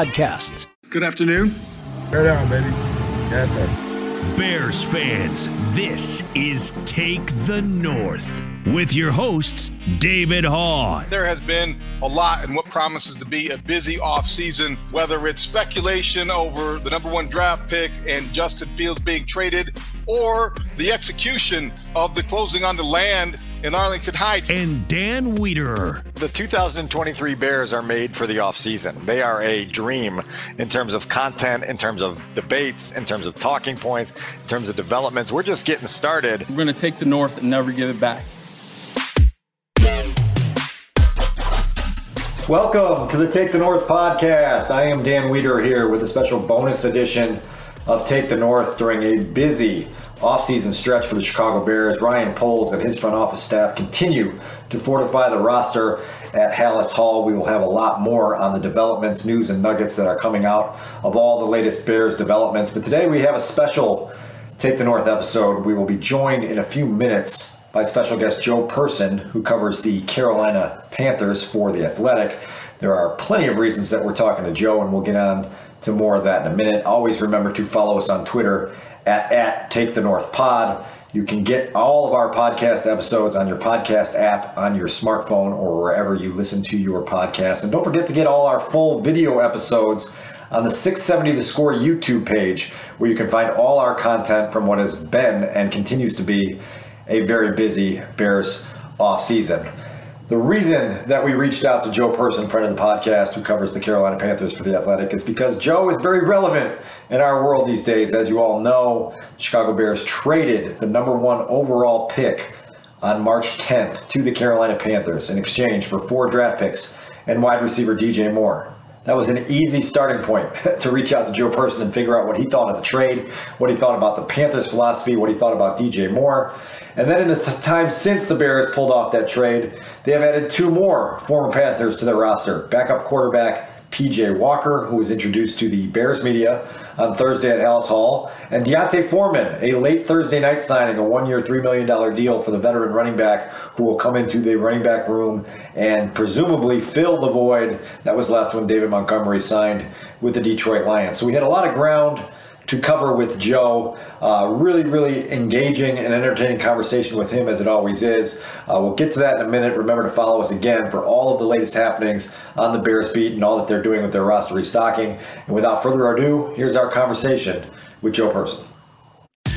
podcasts. Good afternoon. Right on, baby. Yes, sir. Bears fans, this is Take the North with your hosts, David Haugh. There has been a lot in what promises to be a busy offseason, whether it's speculation over the number one draft pick and Justin Fields being traded, or the execution of the closing on the land in Arlington Heights. And Dan Wiederer. The 2023 Bears are made for the offseason. They are a dream in terms of content, in terms of debates, in terms of talking points, in terms of developments. We're just getting started. We're going to take the North and never give it back. Welcome to the Take the North podcast. I am Dan Wiederer here with a special bonus edition of Take the North during a busy offseason stretch for the Chicago Bears. Ryan Poles and his front office staff continue to fortify the roster at Halas Hall. We will have a lot more on the developments, news, and nuggets that are coming out of all the latest Bears developments. But today we have a special Take the North episode. We will be joined in a few minutes by special guest Joe Person, who covers the Carolina Panthers for The Athletic. There are plenty of reasons that we're talking to Joe, and we'll get on to more of that in a minute. Always remember to follow us on Twitter at, at Take the North Pod. You can get all of our podcast episodes on your podcast app, on your smartphone, or wherever you listen to your podcast. And don't forget to get all our full video episodes on the 670 The Score YouTube page, where you can find all our content from what has been and continues to be a very busy Bears off season. The reason that we reached out to Joe Person, friend of the podcast, who covers the Carolina Panthers for the Athletic, is because Joe is very relevant in our world these days. As you all know, the Chicago Bears traded the number one overall pick on March 10th to the Carolina Panthers in exchange for four draft picks and wide receiver DJ Moore. That was an easy starting point to reach out to Joe Person and figure out what he thought of the trade, what he thought about the Panthers' philosophy, what he thought about DJ Moore. And then in the time since the Bears pulled off that trade, they have added two more former Panthers to their roster. Backup quarterback PJ Walker, who was introduced to the Bears media on Thursday at Halas Hall, and D'Onta Foreman, a late Thursday night signing, a one year, $3 million deal for the veteran running back who will come into the running back room and presumably fill the void that was left when David Montgomery signed with the Detroit Lions. So we had a lot of ground to cover with Joe. Uh, really, really engaging and entertaining conversation with him as it always is. Uh, we'll get to that in a minute. Remember to follow us again for all of the latest happenings on the Bears beat and all that they're doing with their roster restocking. And without further ado, here's our conversation with Joe Person.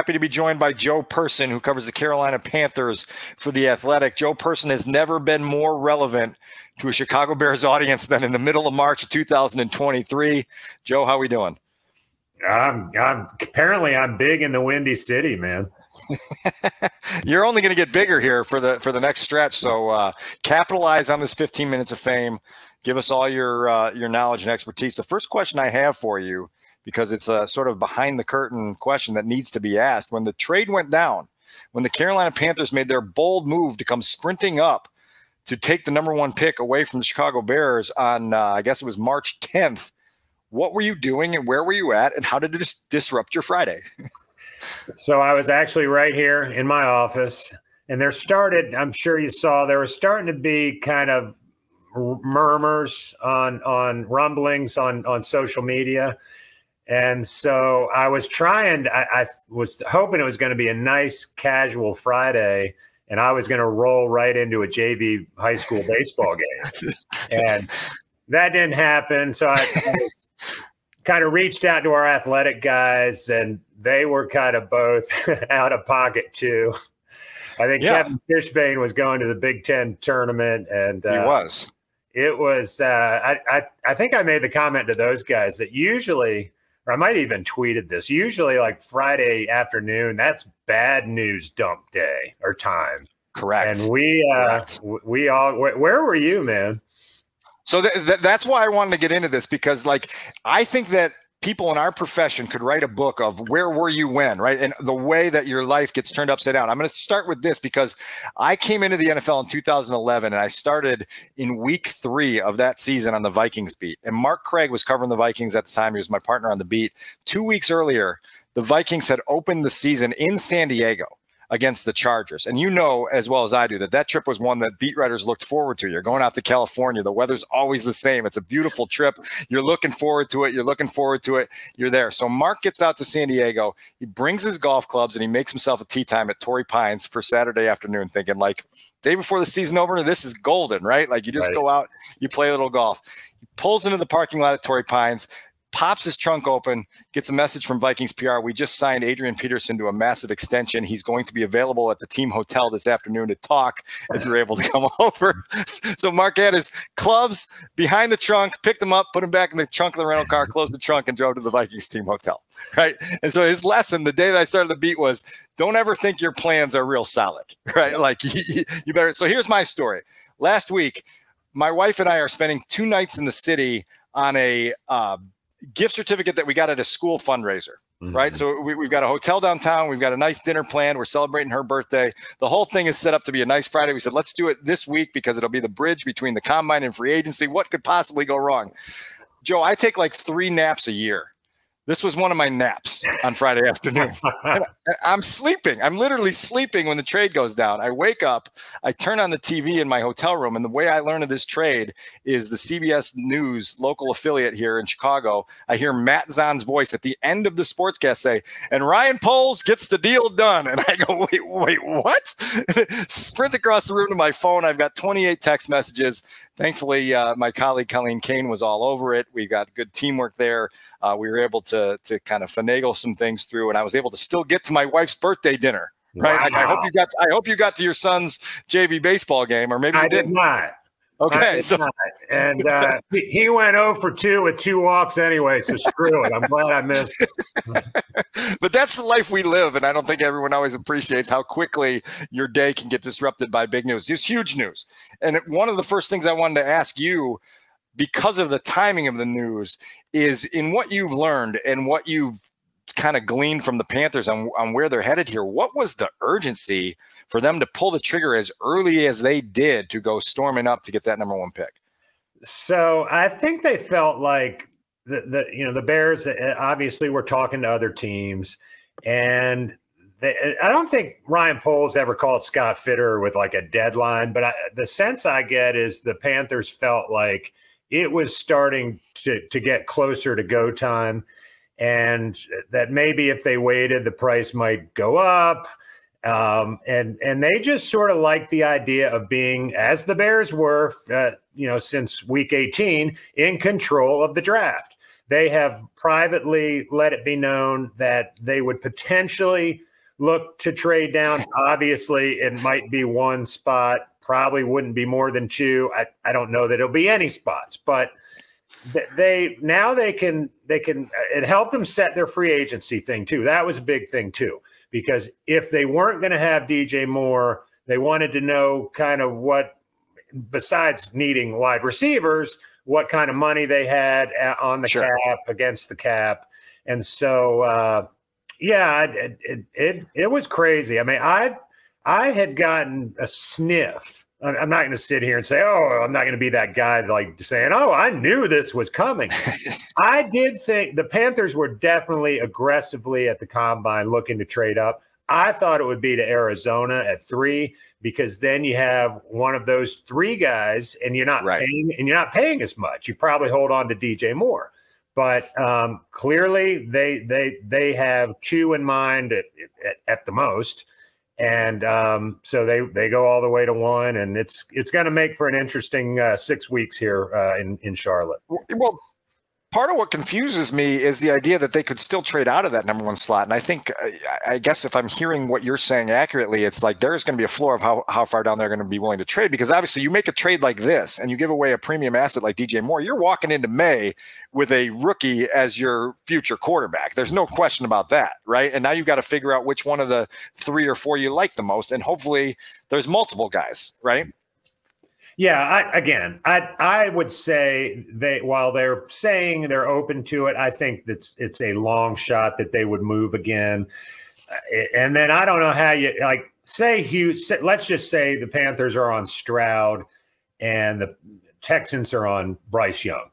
Happy to be joined by Joe Person, who covers the Carolina Panthers for The Athletic. Joe Person has never been more relevant to a Chicago Bears audience than in the middle of March of 2023. Joe, how are we doing? I'm, I'm apparently I'm big in the Windy City, man. You're only going to get bigger here for the for the next stretch. So uh, capitalize on this 15 minutes of fame. Give us all your uh, your knowledge and expertise. The first question I have for you, because it's a sort of behind the curtain question that needs to be asked. When the trade went down, when the Carolina Panthers made their bold move to come sprinting up to take the number one pick away from the Chicago Bears on, uh, I guess it was March 10th. What were you doing and where were you at, and how did it disrupt your Friday? so I was actually right here in my office, and there started. I'm sure you saw there was starting to be kind of murmurs on on rumblings on on social media. And so I was trying, I, I was hoping it was going to be a nice casual Friday and I was going to roll right into a JV high school baseball game. And that didn't happen. So I, kind of reached out to our athletic guys, and they were kind of both out of pocket too. I think yeah. Kevin Fishbain was going to the Big Ten tournament, and uh, he was. It was. Uh, I, I I think I made the comment to those guys that usually, or I might even tweeted this. Usually, like Friday afternoon, that's bad news dump day or time. Correct. And we uh, Correct. we all. Where, where were you, man? So th- th- that's why I wanted to get into this because, like, I think that people in our profession could write a book of where were you when, right? And the way that your life gets turned upside down. I'm going to start with this because I came into the NFL in 2011 and I started in week three of that season on the Vikings beat. And Mark Craig was covering the Vikings at the time. He was my partner on the beat. Two weeks earlier, the Vikings had opened the season in San Diego against the Chargers. And you know as well as I do that that trip was one that beat writers looked forward to. You're going out to California. The weather's always the same. It's a beautiful trip. You're looking forward to it. You're looking forward to it. You're there. So Mark gets out to San Diego. He brings his golf clubs and he makes himself a tee time at Torrey Pines for Saturday afternoon, thinking like day before the season over, this is golden, right? Like you just right. go out, you play a little golf. He pulls into the parking lot at Torrey Pines pops his trunk open, gets a message from Vikings PR. We just signed Adrian Peterson to a massive extension. He's going to be available at the team hotel this afternoon to talk if you're able to come over. so Mark had his clubs behind the trunk, picked them up, put them back in the trunk of the rental car, closed the trunk, and drove to the Vikings team hotel. Right. And so his lesson the day that I started the beat was don't ever think your plans are real solid. Right. Like you, better. So here's my story. Last week, my wife and I are spending two nights in the city on a uh, gift certificate that we got at a school fundraiser. Mm-hmm. Right. So we, have got a hotel downtown. We've got a nice dinner planned. We're celebrating her birthday. The whole thing is set up to be a nice Friday. We said, let's do it this week because it'll be the bridge between the combine and free agency. What could possibly go wrong? Joe, I take like three naps a year. This was one of my naps on Friday afternoon. I'm sleeping. I'm literally sleeping when the trade goes down. I wake up, I turn on the TV in my hotel room, and the way I learned of this trade is the CBS News local affiliate here in Chicago. I hear Matt Zahn's voice at the end of the sportscast say, and Ryan Poles gets the deal done. And I go, wait, wait, what? Sprint across the room to my phone. I've got 28 text messages thankfully, uh, my colleague Colleen Kane was all over it. We got good teamwork there. Uh, we were able to to kind of finagle some things through, and I was able to still get to my wife's birthday dinner. Right. Wow. I, I, hope you got. I hope you got to your son's JV baseball game, or maybe you I didn't. Did not. Okay, so and uh, he went 0 for 2 with two walks anyway, so screw it. I'm glad I missed. It. But that's the life we live, and I don't think everyone always appreciates how quickly your day can get disrupted by big news. It's huge news, and one of the first things I wanted to ask you, because of the timing of the news, is in what you've learned and what you've kind of gleaned from the Panthers on, on where they're headed here. What was the urgency for them to pull the trigger as early as they did to go storming up to get that number one pick? So I think they felt like the, the you know the Bears uh, obviously were talking to other teams, and they, I don't think Ryan Poles ever called Scott Fitterer with like a deadline, but I, the sense I get is the Panthers felt like it was starting to to get closer to go time and that maybe if they waited, the price might go up. Um, and and they just sort of like the idea of being, as the Bears were, uh, you know, since Week 18, in control of the draft. They have privately let it be known that they would potentially look to trade down. Obviously, it might be one spot, probably wouldn't be more than two. I, I don't know that it'll be any spots, but they now they can they can it helped them set their free agency thing too. That was a big thing too because if they weren't going to have DJ Moore, they wanted to know kind of what besides needing wide receivers, what kind of money they had on the sure. cap against the cap. And so uh, yeah, it, it, it it was crazy. I mean, I I had gotten a sniff I'm not going to sit here and say, "Oh, I'm not going to be that guy like saying, "Oh, I knew this was coming." I did think the Panthers were definitely aggressively at the combine looking to trade up. I thought it would be to Arizona at 3 because then you have one of those three guys and you're not right. paying and you're not paying as much. You probably hold on to DJ Moore. But um, clearly they they they have two in mind at, at, at the most and um, so they they go all the way to one, and it's it's going to make for an interesting uh, six weeks here uh, in in Charlotte. Well, part of what confuses me is the idea that they could still trade out of that number one slot. And I think, uh, I guess if I'm hearing what you're saying accurately, it's like there's going to be a floor of how, how far down they're going to be willing to trade. Because obviously, you make a trade like this and you give away a premium asset like DJ Moore, you're walking into May with a rookie as your future quarterback. There's no question about that, right? And now you've got to figure out which one of the three or four you like the most. And hopefully, there's multiple guys, right? Yeah, I, again, I I would say they while they're saying they're open to it, I think that's it's a long shot that they would move again. Uh, and then I don't know how you like say Hughes. Let's just say the Panthers are on Stroud and the Texans are on Bryce Young.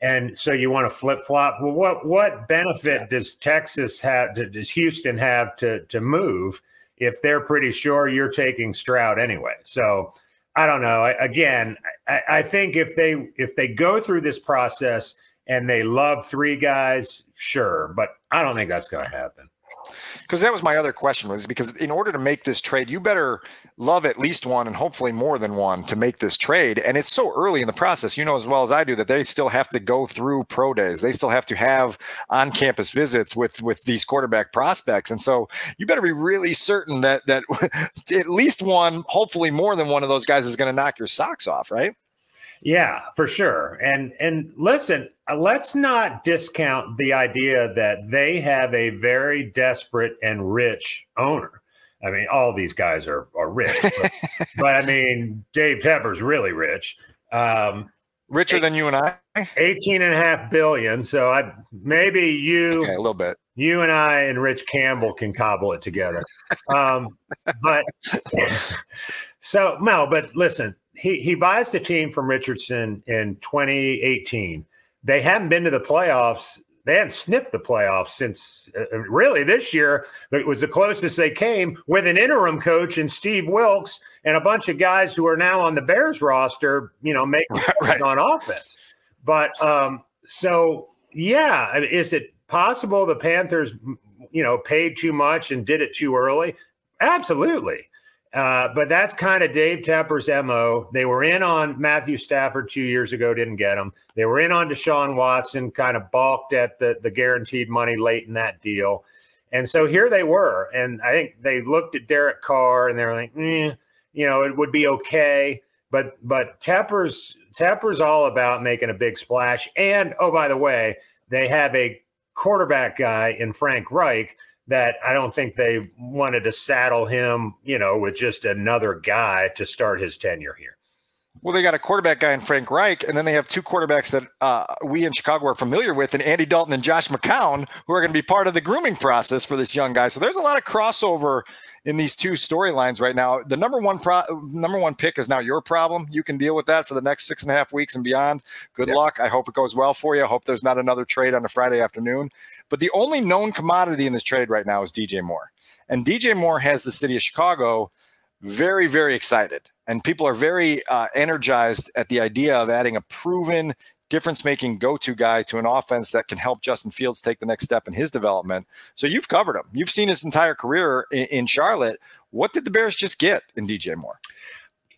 And so you want to flip flop. Well, what what benefit does Texas have? Does Houston have to to move if they're pretty sure you're taking Stroud anyway? So I don't know. I, again, I, I think if they if they go through this process and they love three guys, sure, but I don't think that's going to happen because that was my other question was because in order to make this trade you better love at least one and hopefully more than one to make this trade. And it's so early in the process you know as well as i do that they still have to go through pro days. They still have to have on campus visits with with these quarterback prospects. And so you better be really certain that that at least one hopefully more than one of those guys is going to knock your socks off right yeah, for sure. And and listen, uh, let's not discount the idea that they have a very desperate and rich owner. I mean, all these guys are are rich, but, but I mean, Dave Tepper's really rich. Um, Richer eight, than you and I? 18 and a half billion. So I maybe you okay, a little bit. You and I and Rich Campbell can cobble it together. Um, but so no, but listen, he he buys the team from Richardson in 2018. They haven't been to the playoffs. They hadn't sniffed the playoffs since uh, uh, really this year. It was the closest they came with an interim coach and Steve Wilks and a bunch of guys who are now on the Bears roster. You know, making right. on offense. But um, so yeah, is it possible the Panthers, you know, paid too much and did it too early? Absolutely. Uh, but that's kind of Dave Tepper's MO. They were in on Matthew Stafford two years ago, didn't get him. They were in on Deshaun Watson, kind of balked at the, the guaranteed money late in that deal. And so here they were. And I think they looked at Derek Carr and they're like, eh, you know, it would be okay. But but Tepper's Tepper's all about making a big splash. And oh, by the way, they have a quarterback guy in Frank Reich that I don't think they wanted to saddle him, you know, with just another guy to start his tenure here. Well, they got a quarterback guy in Frank Reich, and then they have two quarterbacks that uh, we in Chicago are familiar with, and Andy Dalton and Josh McCown, who are going to be part of the grooming process for this young guy. So there's a lot of crossover in these two storylines right now. The number one pro- number one pick is now your problem. You can deal with that for the next six and a half weeks and beyond. Good luck. I hope it goes well for you. I hope there's not another trade on a Friday afternoon. But the only known commodity in this trade right now is DJ Moore, and DJ Moore has the city of Chicago very, very excited. And people are very uh, energized at the idea of adding a proven difference making go to guy to an offense that can help Justin Fields take the next step in his development. So you've covered him. You've seen his entire career in, in Charlotte. What did the Bears just get in DJ Moore?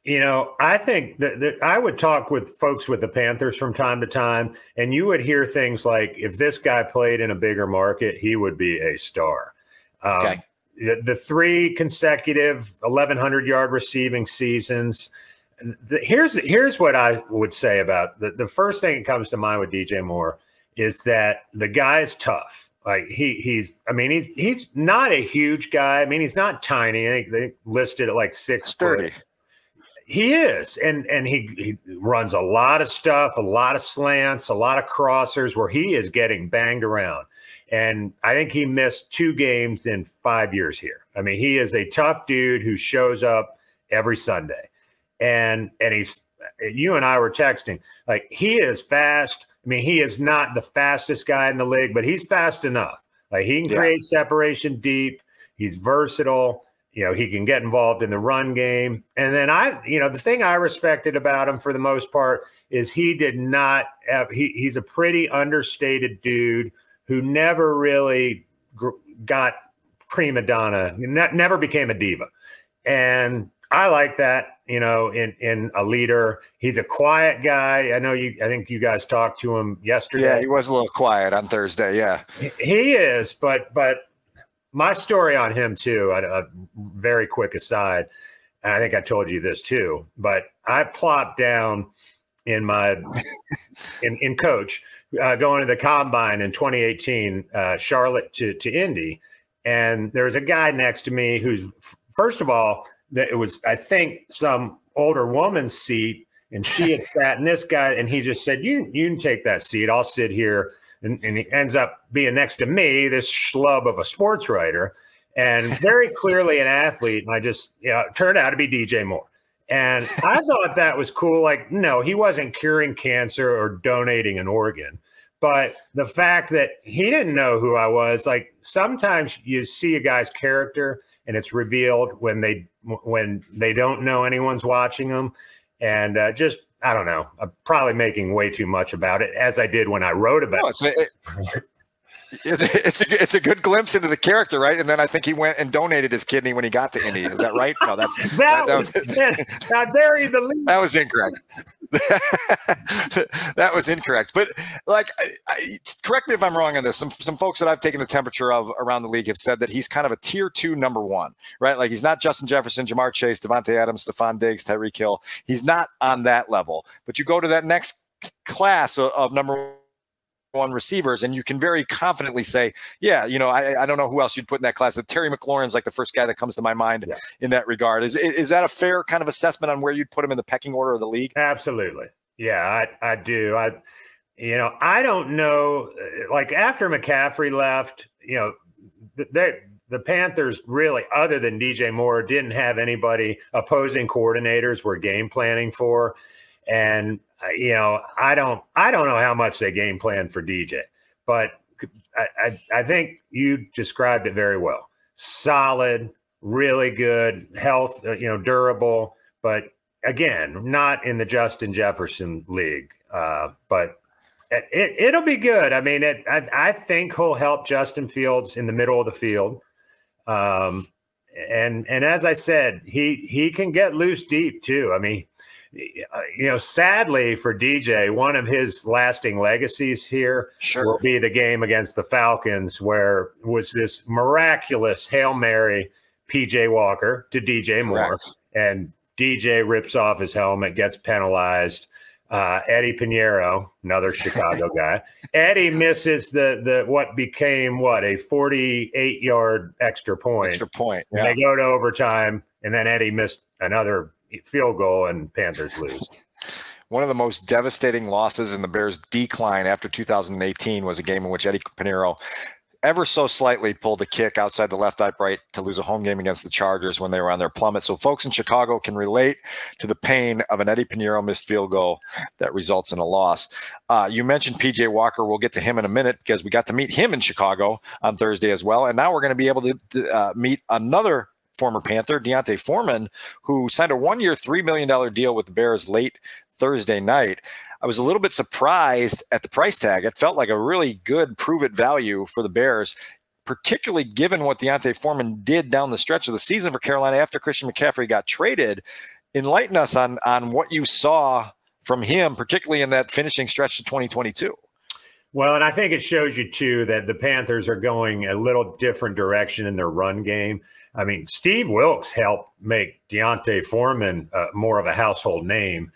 You know, I think that, that, I would talk with folks with the Panthers from time to time, and you would hear things like, if this guy played in a bigger market, he would be a star. Um, okay the, the three consecutive 1,100 yard receiving seasons. Here's here's what I would say about the, the first thing that comes to mind with DJ Moore is that the guy is tough. Like he he's I mean he's he's not a huge guy. I mean he's not tiny. I think they listed at like six. Foot. He is, and and he he runs a lot of stuff, a lot of slants, a lot of crossers where he is getting banged around. And I think he missed two games in five years here. I mean, he is a tough dude who shows up every Sunday. And and he's you and I were texting, like he is fast. I mean, he is not the fastest guy in the league, but he's fast enough. Like he can yeah. create separation deep. He's versatile. You know, he can get involved in the run game. And then I, you know, the thing I respected about him for the most part is he did not have, he, he's a pretty understated dude who never really gr- got prima donna, ne- never became a diva. And I like that, you know, in in a leader. He's a quiet guy. I know you. I think you guys talked to him yesterday. Yeah, he was a little quiet on Thursday. Yeah, he is. But but my story on him too. A, a uh, very quick aside. And I think I told you this too. But I plopped down in my in in coach uh, going to the combine in 2018, uh, Charlotte to, to Indy. And there was a guy next to me who's, first of all, that it was, I think, some older woman's seat. And she had sat in this guy, and he just said, You, you can take that seat. I'll sit here. And, and he ends up being next to me, this schlub of a sports writer, and very clearly an athlete. And I just, you know, turned out to be DJ Moore. And I thought that was cool. Like, no, he wasn't curing cancer or donating an organ. But the fact that he didn't know who I was, like sometimes you see a guy's character and it's revealed when they when they don't know anyone's watching them, and uh, just I don't know. I'm probably making way too much about it, as I did when I wrote about no, it. it's a, it's a good glimpse into the character, right? And then I think he went and donated his kidney when he got to Indy. Is that right? No, that's that, that, that was, was I the lead. That was incorrect. that was incorrect. But like, I, I, correct me if I'm wrong on this. Some some folks that I've taken the temperature of around the league have said that he's kind of a tier two number one, right? Like he's not Justin Jefferson, Ja'Marr Chase, Davante Adams, Stefon Diggs, Tyreek Hill. He's not on that level. But you go to that next class of, of number one receivers, and you can very confidently say, yeah, you know, I, I don't know who else you'd put in that class. Terry McLaurin's like the first guy that comes to my mind yeah. in that regard. Is is that a fair kind of assessment on where you'd put him in the pecking order of the league? Absolutely. Yeah, I I do. I you know, I don't know uh, like after McCaffrey left, you know, they the Panthers really, other than DJ Moore, didn't have anybody opposing coordinators were game planning for. And you know, I don't, I don't know how much they game plan for DJ, but I, I, I think you described it very well. Solid, really good health, uh, you know, durable, but again, not in the Justin Jefferson league. Uh, but it, it, will be good. I mean, it, I, I think he'll help Justin Fields in the middle of the field. Um, and and as I said, he he can get loose deep too. I mean, you know, sadly for DJ, one of his lasting legacies here sure. will be the game against the Falcons, where was this miraculous Hail Mary PJ Walker to DJ Moore. And DJ rips off his helmet, gets penalized. Uh, Eddie Piñeiro, another Chicago guy. Eddie misses the the what became what a 48 yard extra point. Extra point. Yeah. They go to overtime, and then Eddie missed another field goal and Panthers lose. One of the most devastating losses in the Bears' decline after 2018 was a game in which Eddie Piñeiro ever so slightly pulled a kick outside the left upright to lose a home game against the Chargers when they were on their plummet. So folks in Chicago can relate to the pain of an Eddie Piñeiro missed field goal that results in a loss. Uh, you mentioned PJ Walker. We'll get to him in a minute because we got to meet him in Chicago on Thursday as well. And now we're going to be able to uh, meet another former Panther, D'Onta Foreman, who signed a one year, $3 million deal with the Bears late Thursday night. I was a little bit surprised at the price tag. It felt like a really good prove it value for the Bears, particularly given what D'Onta Foreman did down the stretch of the season for Carolina after Christian McCaffrey got traded. Enlighten us on, on what you saw from him, particularly in that finishing stretch to 2022. Well, and I think it shows you too that the Panthers are going a little different direction in their run game. I mean, Steve Wilks helped make D'Onta Foreman uh, more of a household name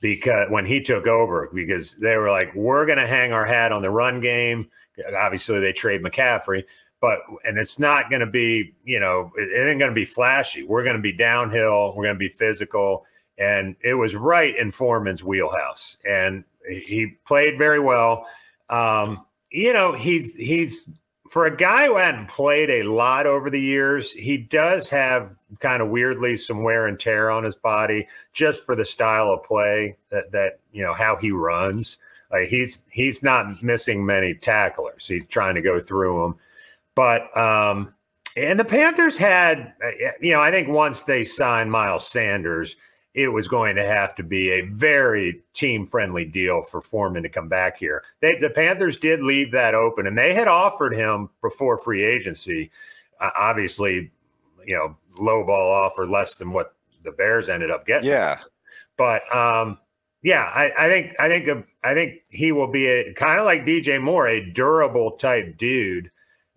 because when he took over, because they were like, we're going to hang our hat on the run game. Obviously, they trade McCaffrey, but and it's not going to be, you know, it, it ain't going to be flashy. We're going to be downhill. We're going to be physical, and it was right in Foreman's wheelhouse, and he played very well. Um, you know, he's he's for a guy who hadn't played a lot over the years, he does have kind of weirdly some wear and tear on his body just for the style of play that that you know how he runs. Like he's he's not missing many tacklers. He's trying to go through them, but um, and the Panthers had uh, you know I think once they signed Miles Sanders, it was going to have to be a very team friendly deal for Foreman to come back here. They, the Panthers did leave that open, and they had offered him before free agency. Uh, obviously, you know, low ball offer less than what the Bears ended up getting. Yeah, but um, yeah, I, I, think I think I think he will be a kind of like DJ Moore, a durable type dude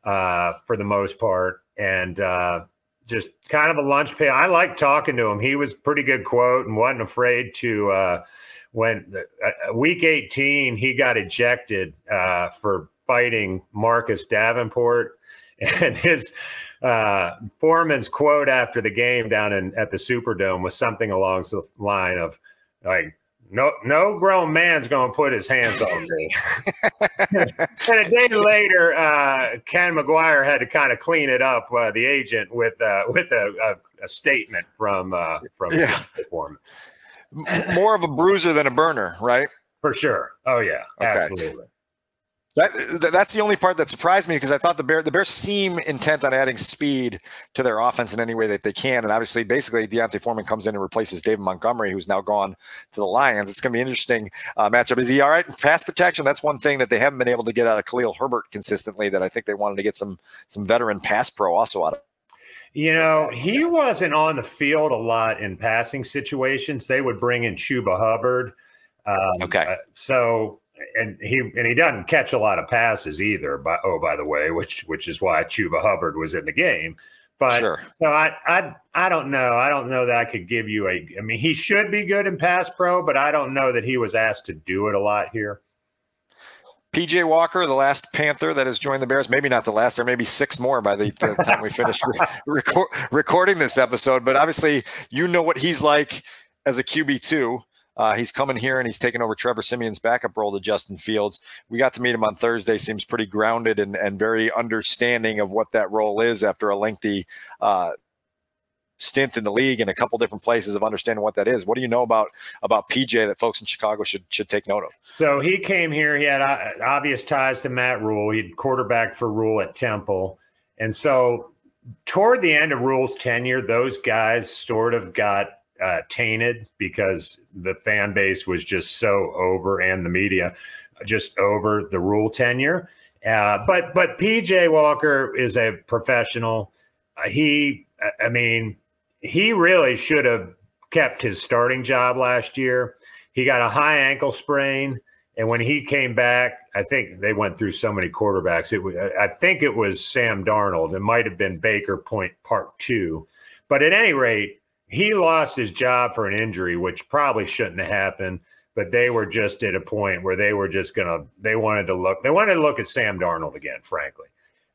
uh, for the most part, and uh, just kind of a lunch pay. I like talking to him. He was pretty good quote and wasn't afraid to. Uh, when uh, week 18, he got ejected uh, for fighting Marcus Davenport, and his uh, Foreman's quote after the game down in at the Superdome was something along the line of like no no grown man's going to put his hands on me. and a day later, uh, Ken McGuire had to kind of clean it up. Uh, the agent with uh, with a, a, a, statement from uh, from yeah. More of a bruiser than a burner, right? For sure. Oh yeah, okay. absolutely. That, that's the only part that surprised me because I thought the Bears the Bears seem intent on adding speed to their offense in any way that they can, and obviously, basically, D'Onta Foreman comes in and replaces David Montgomery, who's now gone to the Lions. It's going to be an interesting uh, matchup. Is he all right in pass protection? That's one thing that they haven't been able to get out of Khalil Herbert consistently. That I think they wanted to get some some veteran pass pro also out of. You know, he wasn't on the field a lot in passing situations. They would bring in Chuba Hubbard. Um, okay. Uh, so and he and he doesn't catch a lot of passes either. By oh, by the way, which which is why Chuba Hubbard was in the game. But sure. so I I I don't know. I don't know that I could give you a. I mean, he should be good in pass pro, but I don't know that he was asked to do it a lot here. PJ Walker, the last Panther that has joined the Bears, maybe not the last. There may be six more by the, the time we finish re- recording this episode. But obviously, you know what he's like as a QB two. Uh, he's coming here and he's taking over Trevor Siemian's backup role to Justin Fields. We got to meet him on Thursday. Seems pretty grounded and, and very understanding of what that role is after a lengthy uh, stint in the league and a couple different places of understanding what that is. What do you know about about PJ that folks in Chicago should should take note of? So he came here. He had uh, obvious ties to Matt Rhule. He'd quarterback for Rhule at Temple, and so toward the end of Rhule's tenure, those guys sort of got uh, tainted because the fan base was just so over and the media just over the Rhule tenure. Uh, but but PJ Walker is a professional. Uh, he, I mean, he really should have kept his starting job last year. He got a high ankle sprain, and when he came back, I think they went through so many quarterbacks. It was, I think it was Sam Darnold. It might have been Baker Point Part Two, but at any rate, he lost his job for an injury, which probably shouldn't have happened. But they were just at a point where they were just gonna. They wanted to look. They wanted to look at Sam Darnold again, frankly.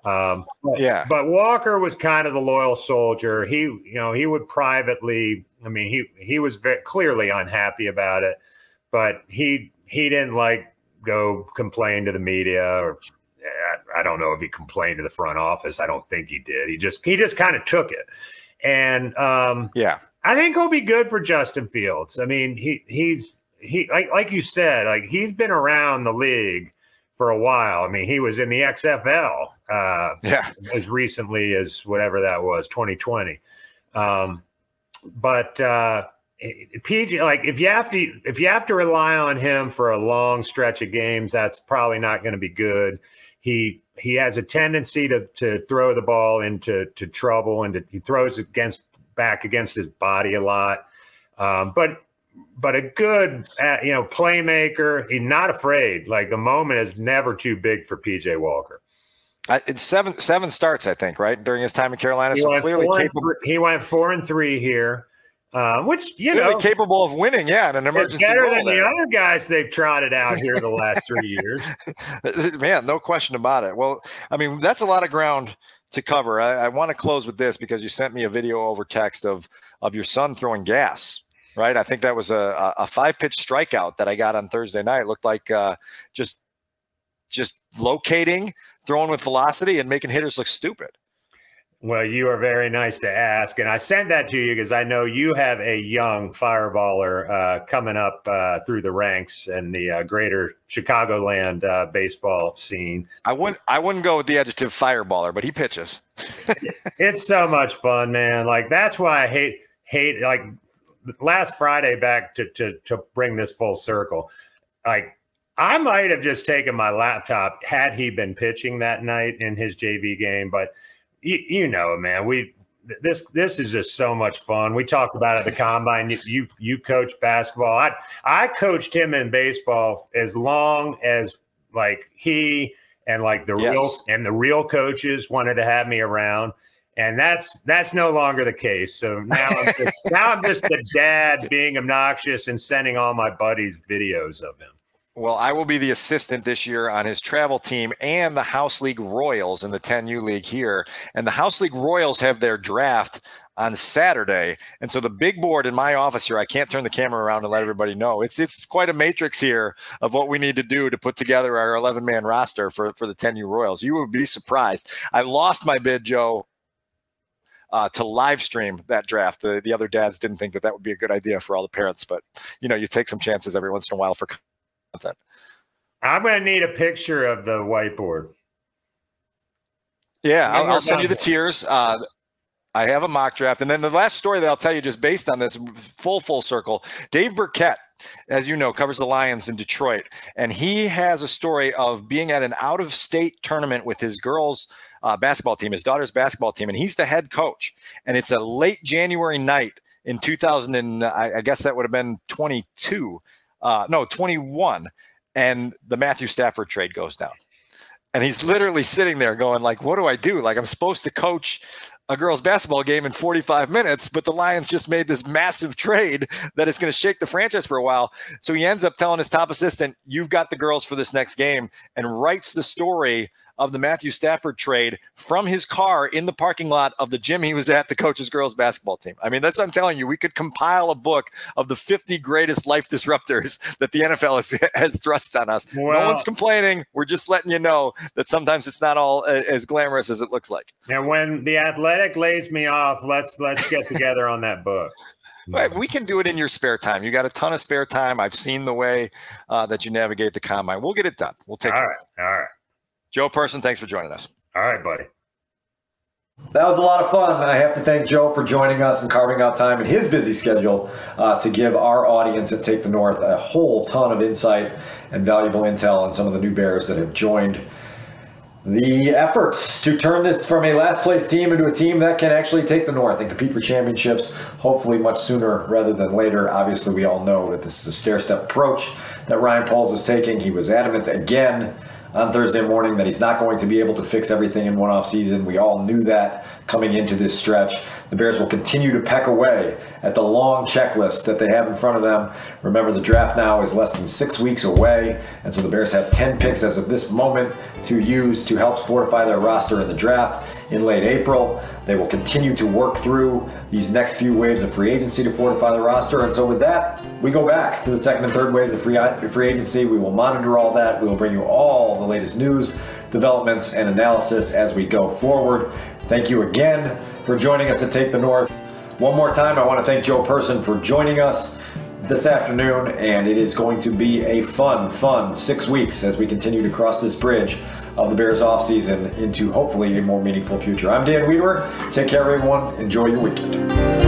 Um, but, yeah. But Walker was kind of the loyal soldier. He, you know, he would privately. I mean, he he was very clearly unhappy about it, but he he didn't like go complain to the media or I don't know if he complained to the front office. I don't think he did. He just he just kind of took it. And um, yeah, I think he'll be good for Justin Fields. I mean, he he's he like like you said, like he's been around the league for a while. I mean, he was in the XFL uh, yeah. as recently as whatever that was, 2020. Um, but uh, PJ, like if you have to if you have to rely on him for a long stretch of games, that's probably not going to be good. He he has a tendency to to throw the ball into to trouble and to, he throws against back against his body a lot. Um, but but a good, uh, you know, playmaker. He's not afraid. Like the moment is never too big for PJ Walker. Uh, it's seven seven starts, I think, right during his time in Carolina. He so clearly he went four and three here, uh, which you clearly know capable of winning. Yeah, in an emergency better than the other guys they've trotted out here the last three years. Man, no question about it. Well, I mean, that's a lot of ground to cover. I, I want to close with this because you sent me a video over text of of your son throwing gas. Right, I think that was a, a five pitch strikeout that I got on Thursday night. It looked like uh, just just locating, throwing with velocity, and making hitters look stupid. Well, you are very nice to ask, and I sent that to you because I know you have a young fireballer uh, coming up uh, through the ranks in the uh, greater Chicagoland uh, baseball scene. I wouldn't I wouldn't go with the adjective fireballer, but he pitches. it's so much fun, man. Like that's why I hate hate like last Friday back to to to bring this full circle. Like I might have just taken my laptop had he been pitching that night in his JV game, but you, you know, man, we this this is just so much fun. We talk about it at the combine. You you, you coach basketball. I I coached him in baseball as long as like he and like the Yes. real and the real coaches wanted to have me around. And that's that's no longer the case. So now I'm just, now I'm just the dad being obnoxious and sending all my buddies videos of him. Well, I will be the assistant this year on his travel team and the House League Royals in the 10U League here. And the House League Royals have their draft on Saturday. And so the big board in my office here, I can't turn the camera around and let everybody know. It's it's quite a matrix here of what we need to do to put together our 11 man roster for, for the 10U Royals. You would be surprised. I lost my bid, Joe. Uh, to live stream that draft, the, the other dads didn't think that that would be a good idea for all the parents, but you know, you take some chances every once in a while for content. I'm going to need a picture of the whiteboard. Yeah, I'll, I'll send you the done. tiers. Uh, I have a mock draft, and then the last story that I'll tell you, just based on this full full circle, Dave Birkett, as you know, covers the Lions in Detroit, and he has a story of being at an out of state tournament with his girls' uh, basketball team, his daughter's basketball team, and he's the head coach, and it's a late January night in 2000, and I, I guess that would have been 22, uh, no 21, and the Matthew Stafford trade goes down. And he's literally sitting there going like what do i do? Like i'm supposed to coach a girls basketball game in 45 minutes but the lions just made this massive trade that is going to shake the franchise for a while. So he ends up telling his top assistant you've got the girls for this next game and writes the story of the matthew stafford trade from his car in the parking lot of the gym he was at the coach's girls basketball team i mean that's what i'm telling you we could compile a book of the 50 greatest life disruptors that the nfl has, has thrust on us no one's complaining we're just letting you know that sometimes it's not all as glamorous as it looks like And when the athletic lays me off, let's let's get together on that book. But we can do it in your spare time. You got a ton of spare time. I've seen the way uh, that you navigate the combine. We'll get it done. We'll take All it. right, all right, Joe Person, thanks for joining us. all right, buddy. That was a lot of fun. I have to thank Joe for joining us and carving out time in his busy schedule uh, to give our audience at Take the North a whole ton of insight and valuable intel on some of the new Bears that have joined the efforts to turn this from a last place team into a team that can actually take the North and compete for championships, hopefully much sooner rather than later. Obviously, we all know that this is a stair step approach that Ryan Poles is taking. He was adamant again on Thursday morning that he's not going to be able to fix everything in one off season. We all knew that coming into this stretch. The Bears will continue to peck away at the long checklist that they have in front of them. Remember, the draft now is less than six weeks away, and so the Bears have 10 picks as of this moment to use to help fortify their roster in the draft in late April. They will continue to work through these next few waves of free agency to fortify the roster. And so, with that, we go back to the second and third waves of free, free agency. We will monitor all that. We will bring you all the latest news, developments, and analysis as we go forward. Thank you again for joining us at Take the North. One more time, I want to thank Joe Person for joining us this afternoon, and it is going to be a fun, fun six weeks as we continue to cross this bridge of the Bears offseason into hopefully a more meaningful future. I'm Dan Wiederer. Take care, everyone. Enjoy your weekend.